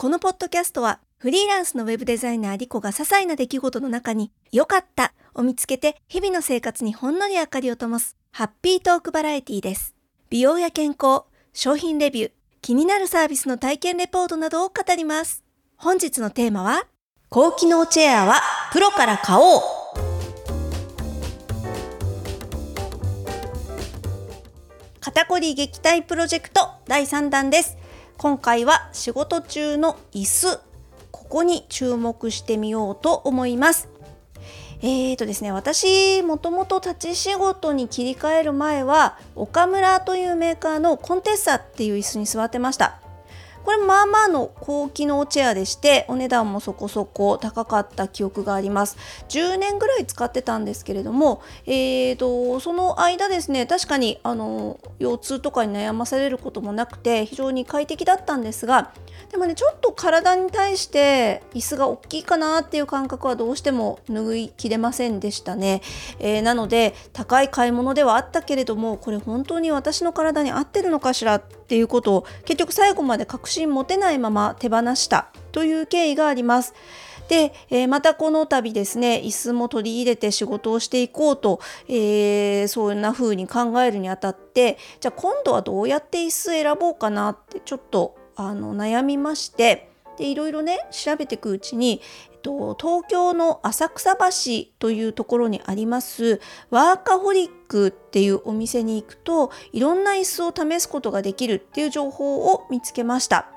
このポッドキャストはフリーランスのウェブデザイナーリコが些細な出来事の中に良かったを見つけて日々の生活にほんのり明かりを灯すハッピートークバラエティです。美容や健康、商品レビュー、気になるサービスの体験レポートなどを語ります。本日のテーマは高機能チェアはプロから買おう肩こり撃退プロジェクト第3弾です。今回は仕事中の椅子、ここに注目してみようと思います。えーとですね、私もともと立ち仕事に切り替える前は岡村というメーカーのコンテッサっていう椅子に座ってました。これまあまあの高機能チェアでしてお値段もそこそこ高かった記憶があります。10年ぐらい使ってたんですけれども、えーと、その間ですね確かにあの腰痛とかに悩まされることもなくて非常に快適だったんですがでもねちょっと体に対して椅子が大きいかなっていう感覚はどうしても拭いきれませんでしたね、えー、なので高い買い物ではあったけれどもこれ本当に私の体に合ってるのかしらっていうことを結局最後まで確信持てないまま手放したという経緯があります。で、えー、またこの度ですね椅子も取り入れて仕事をしていこうと、えー、そんな風に考えるにあたってじゃあ今度はどうやって椅子選ぼうかなってちょっとあの悩みましてでいろいろね調べていくうちに、と、東京の浅草橋というところにありますワーカホリックっていうお店に行くといろんな椅子を試すことができるっていう情報を見つけました。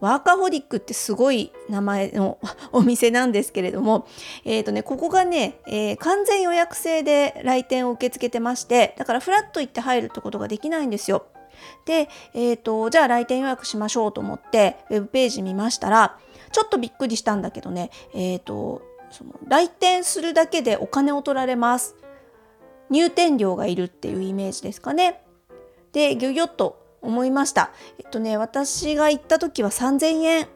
ワーカホリックってすごい名前のお店なんですけれども、えーとね、ここがね、えー、完全予約制で来店を受け付けてましてだからフラッと行って入るってことができないんですよ。で、えーと、じゃあ来店予約しましょうと思ってウェブページ見ましたらちょっとびっくりしたんだけどね、えーと、その来店するだけでお金を取られます。入店料がいるっていうイメージですかね。でギョギョッと思いました。えっとね私が行った時は3000円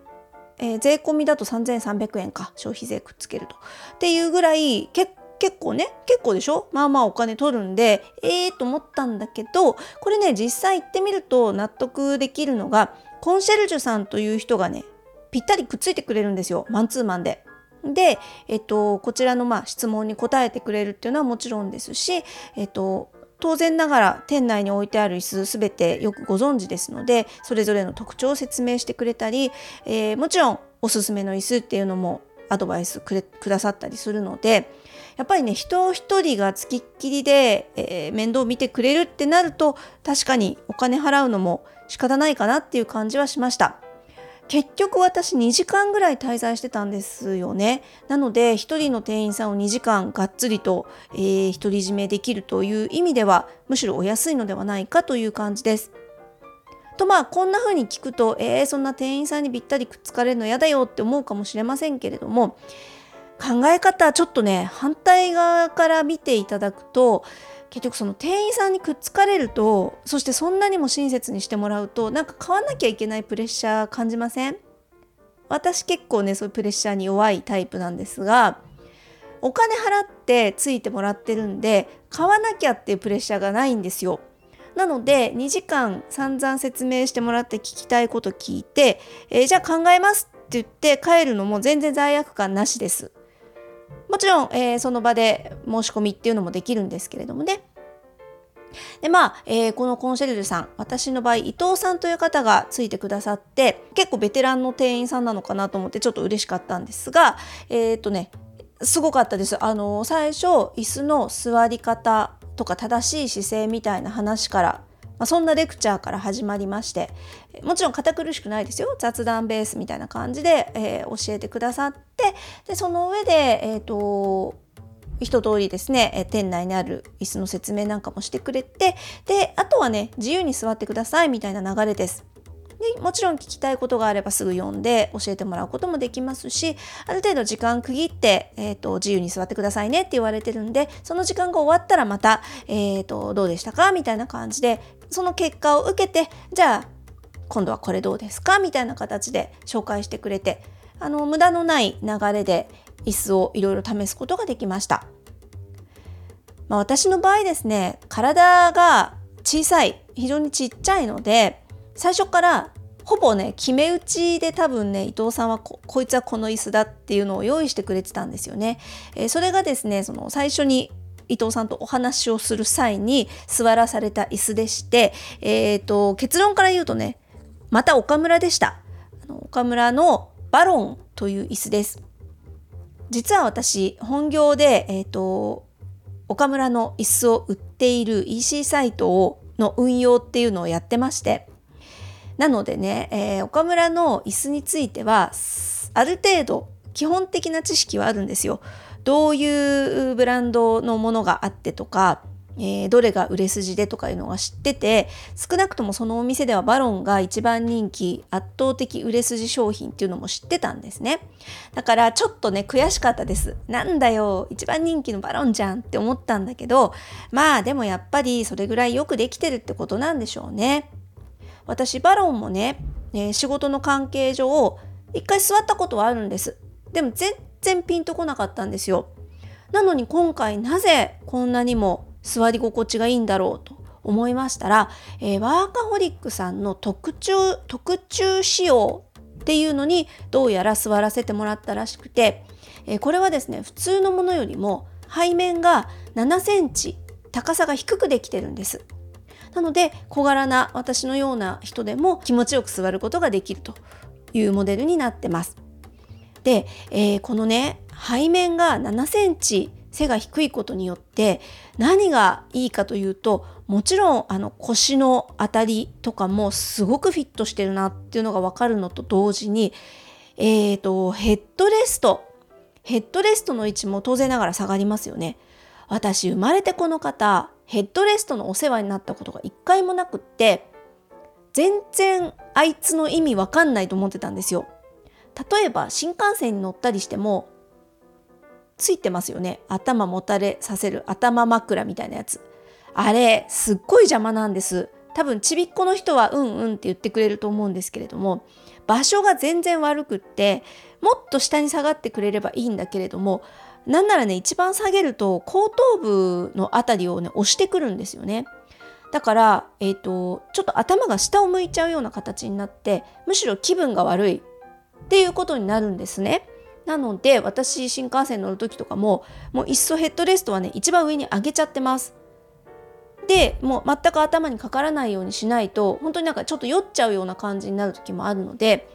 えー、税込みだと3300円か消費税くっつけるとっていうぐらい結結構ね結構でしょ？まあまあお金取るんでええー、と思ったんだけどこれね実際行ってみると納得できるのがコンシェルジュさんという人がねぴったりくっついてくれるんですよマンツーマンで。で、えっと、こちらのまあ質問に答えてくれるっていうのはもちろんですし、えっと、当然ながら店内に置いてある椅子全てよくご存知ですのでそれぞれの特徴を説明してくれたり、えー、もちろんおすすめの椅子っていうのもアドバイスくれくださったりするのでやっぱりね人一人がつきっきりで、えー、面倒を見てくれるってなると確かにお金払うのも仕方ないかなっていう感じはしました。結局私2時間ぐらい滞在してたんですよね。なので1人の店員さんを2時間がっつりと、えー、独り占めできるという意味ではむしろお安いのではないかという感じです。とまあこんな風に聞くとえー、そんな店員さんにぴったりくっつかれるの嫌だよって思うかもしれませんけれども考え方ちょっとね反対側から見ていただくと結局その店員さんにくっつかれるとそしてそんなにも親切にしてもらうとなんか買わなきゃいけないプレッシャー感じません？私結構ねそういうプレッシャーに弱いタイプなんですがお金払ってついてもらってるんで買わなきゃっていうプレッシャーがないんですよ。なので2時間散々説明してもらって聞きたいこと聞いて、えー、じゃあ考えますって言って帰るのも全然罪悪感なしです。もちろん、えー、その場で申し込みっていうのもできるんですけれどもね。でまあ、えー、このコンシェルジュさん私の場合伊藤さんという方がついてくださって結構ベテランの店員さんなのかなと思ってちょっと嬉しかったんですがえっ、とねすごかったです。あの最初椅子の座り方とか正しい姿勢みたいな話からまあ、そんなレクチャーから始まりましてもちろん堅苦しくないですよ雑談ベースみたいな感じで、えー、教えてくださってでその上で、えーと、一通りですね店内にある椅子の説明なんかもしてくれてであとはね自由に座ってくださいみたいな流れです。でもちろん聞きたいことがあればすぐ読んで教えてもらうこともできますしある程度時間区切って、えーと、自由に座ってくださいねって言われてるんでその時間が終わったらまた、えーとどうでしたかみたいな感じでその結果を受けてじゃあ今度はこれどうですかみたいな形で紹介してくれてあの無駄のない流れで椅子をいろいろ試すことができました。まあ、私の場合ですね体が小さい非常にちっちゃいので最初からほぼね決め打ちで多分ね伊藤さんはこいつはこの椅子だっていうのを用意してくれてたんですよね。えー、それがですねその最初に伊藤さんとお話をする際に座らされた椅子でして、えーと、結論から言うとねまた岡村でした岡村のバロンという椅子です実は私本業で、えーと岡村の椅子を売っている EC サイトをの運用っていうのをやってましてなのでね、えー、岡村の椅子についてはある程度基本的な知識はあるんですよ。どういうブランドのものがあってとか、えー、どれが売れ筋でとかいうのが知ってて少なくともそのお店ではバロンが一番人気圧倒的売れ筋商品っていうのも知ってたんですね。だからちょっとね悔しかったです。なんだよ一番人気のバロンじゃんって思ったんだけどまあでもやっぱりそれぐらいよくできてるってことなんでしょうね。私バロンもね、えー、仕事の関係上一回座ったことはあるんです。でも全然ピンとこなかったんですよ。なのに今回なぜこんなにも座り心地がいいんだろうと思いましたら、えー、ワーカホリックさんの特注特注仕様っていうのにどうやら座らせてもらったらしくて、えー、これはですね普通のものよりも背面が7センチ高さが低くできてるんです。なので小柄な私のような人でも気持ちよく座ることができるというモデルになってます。で、えー、このね背面が7センチ背が低いことによって何がいいかというともちろんあの腰のあたりとかもすごくフィットしてるなっていうのが分かるのと同時に、えーとヘッドレストヘッドレストの位置も当然ながら下がりますよね。私生まれてこの方ヘッドレストのお世話になったことが一回もなくって全然あいつの意味わかんないと思ってたんですよ。例えば新幹線に乗ったりしてもついてますよね。頭もたれさせる頭枕みたいなやつ。あれすっごい邪魔なんです。多分ちびっこの人はうんうんって言ってくれると思うんですけれども場所が全然悪くってもっと下に下がってくれればいいんだけれどもなんならね一番下げると後頭部の辺りをね押してくるんですよね。だから、えーと、ちょっと頭が下を向いちゃうような形になってむしろ気分が悪いっていうことになるんですね。なので私新幹線乗る時とかももういっそヘッドレストはね一番上に上げちゃってます。でもう全く頭にかからないようにしないと本当になんかちょっと酔っちゃうような感じになる時もあるので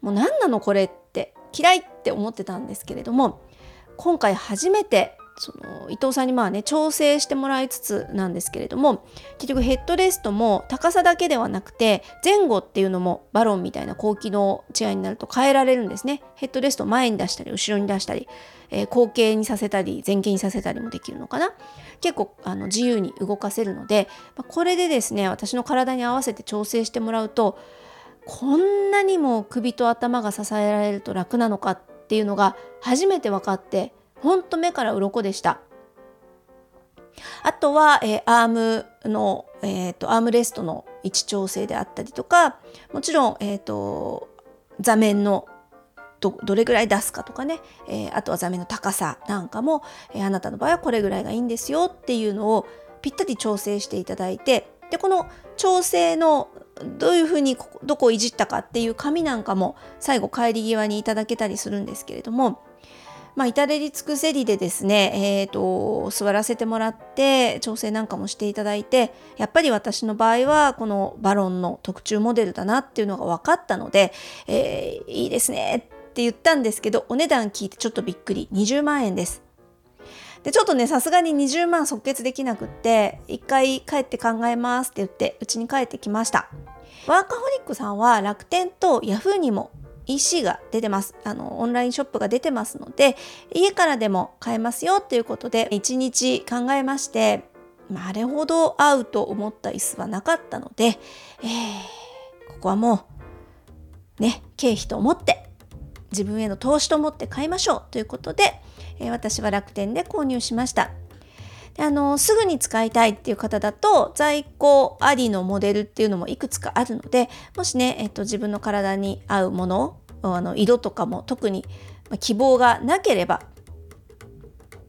もう何なのこれって嫌いって思ってたんですけれども今回初めてその伊藤さんにまあね調整してもらいつつなんですけれども結局ヘッドレストも高さだけではなくて前後っていうのもバロンみたいな高機能チェアになると変えられるんですね。ヘッドレスト前に出したり後ろに出したり、えー、後傾にさせたり前傾にさせたりもできるのかな。結構あの自由に動かせるので、ま、これでですね私の体に合わせて調整してもらうとこんなにも首と頭が支えられると楽なのかっっていうのが初めて分かってほんと目から鱗でした。あとは、えー、アームの、えーと、アームレストの位置調整であったりとかもちろん、えーと、座面のどどれぐらい出すかとかね、えー、あとは座面の高さなんかも、えー、あなたの場合はこれぐらいがいいんですよっていうのをぴったり調整していただいてでこの調整のどういうふうにどこをいじったかっていう紙なんかも最後帰り際にいただけたりするんですけれどもまあ、至れり尽くせりでですね、えーと、座らせてもらって調整なんかもしていただいてやっぱり私の場合はこのバロンの特注モデルだなっていうのが分かったので、えー、いいですねって言ったんですけどお値段聞いてちょっとびっくり20万円です。でちょっとねさすがに20万即決できなくって一回帰って考えますって言ってうちに帰ってきました。ワーカホリックさんは楽天とヤフーにも EC が出てます。あのオンラインショップが出てますので家からでも買えますよということで1日考えましてあれほど合うと思った椅子はなかったので、えー、ここはもうね経費と思って自分への投資と思って買いましょうということでえ私は楽天で購入しました。であのすぐに使いたいっていう方だと在庫ありのモデルっていうのもいくつかあるのでもしね、えっと、自分の体に合うものあの色とかも特に希望がなければ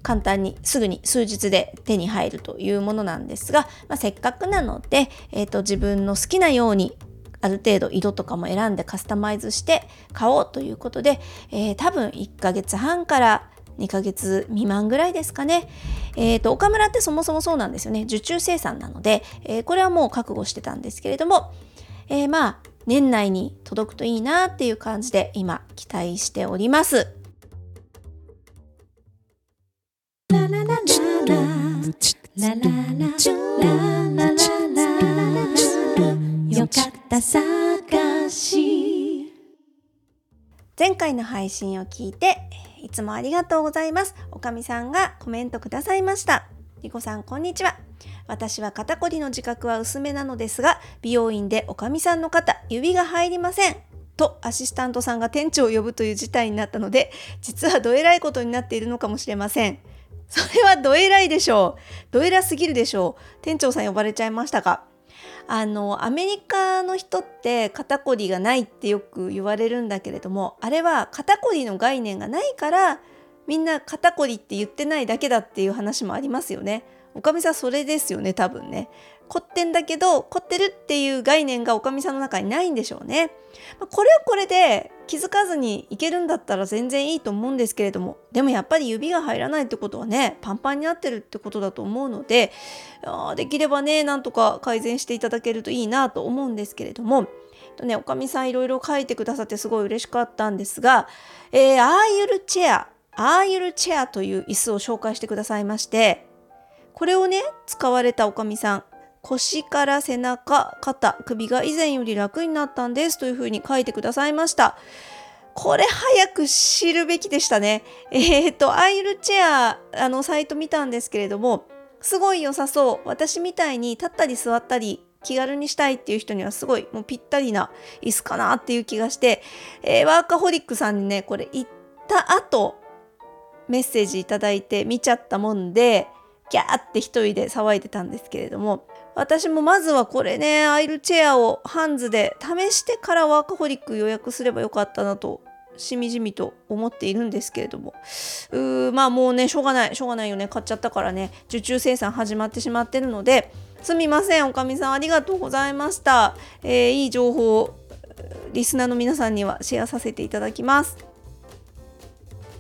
簡単にすぐに数日で手に入るというものなんですが、まあ、せっかくなので、えーと、自分の好きなようにある程度色とかも選んでカスタマイズして買おうということで、えー、多分1ヶ月半から2ヶ月未満ぐらいですかね。えっ、ー、と、岡村ってそもそもそうなんですよね。受注生産なので、えー、これはもう覚悟してたんですけれども、えー、まあ、年内に届くといいなっていう感じで今期待しております。前回の配信を聞いていつもありがとうございます。おかみさんがコメントくださいました。りこさんこんにちは。私は肩こりの自覚は薄めなのですが美容院でおかみさんの肩指が入りません。とアシスタントさんが店長を呼ぶという事態になったので実はどえらいことになっているのかもしれません。それはどえらいでしょう。どえらすぎるでしょう。店長さん呼ばれちゃいましたか？あのアメリカの人って肩こりがないってよく言われるんだけれどもあれは肩こりの概念がないからみんな肩こりって言ってないだけだっていう話もありますよね。おかみさんそれですよね多分ね。凝ってんだけど凝ってるっていう概念がおかみさんの中にないんでしょうね。これはこれで気づかずにいけるんだったら全然いいと思うんですけれどもでもやっぱり指が入らないってことはねパンパンになってるってことだと思うのでできればねなんとか改善していただけるといいなと思うんですけれども。とね、おかみさんいろいろ書いてくださってすごい嬉しかったんですが、えー、アーユルチェア、アーユルチェアという椅子を紹介してくださいまして、これをね、使われたおかみさん、腰から背中、肩、首が以前より楽になったんですというふうに書いてくださいました。これ早く知るべきでしたね。えっ、ー、と、アイルチェア、あの、サイト見たんですけれども、すごい良さそう。私みたいに立ったり座ったり気軽にしたいっていう人にはすごいもうぴったりな椅子かなっていう気がして、えー、ワーカホリックさんにね、これ行った後、メッセージいただいて見ちゃったもんで、ギャーって一人で騒いでたんですけれども、私もまずはこれね、アイルチェアをハンズで試してからワーカホリック予約すればよかったなと、しみじみと思っているんですけれども、うーまあもうね、しょうがない、しょうがないよね、買っちゃったからね、受注生産始まってしまってるので、すみません、おかみさんありがとうございました。えー、いい情報をリスナーの皆さんにはシェアさせていただきます。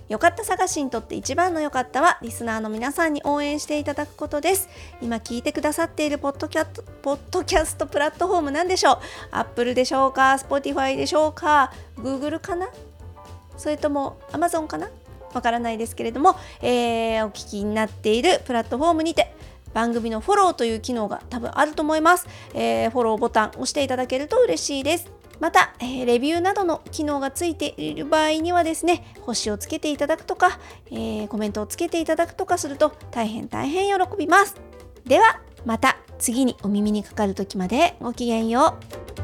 よかった探しにとって一番の良かったはリスナーの皆さんに応援していただくことです。今聞いてくださっているポッドキャポッドキャストプラットフォームなんでしょう。アップルでしょうかスポティファイでしょうかグーグルかな？それともアマゾンかな？わからないですけれども、えー、お聞きになっているプラットフォームにて番組のフォローという機能が多分あると思います、えー、フォローボタン押していただけると嬉しいですまた、えー、レビューなどの機能がついている場合にはですね、星をつけていただくとか、えー、コメントをつけていただくとかすると大変大変喜びます。では、また次にお耳にかかる時までごきげんよう。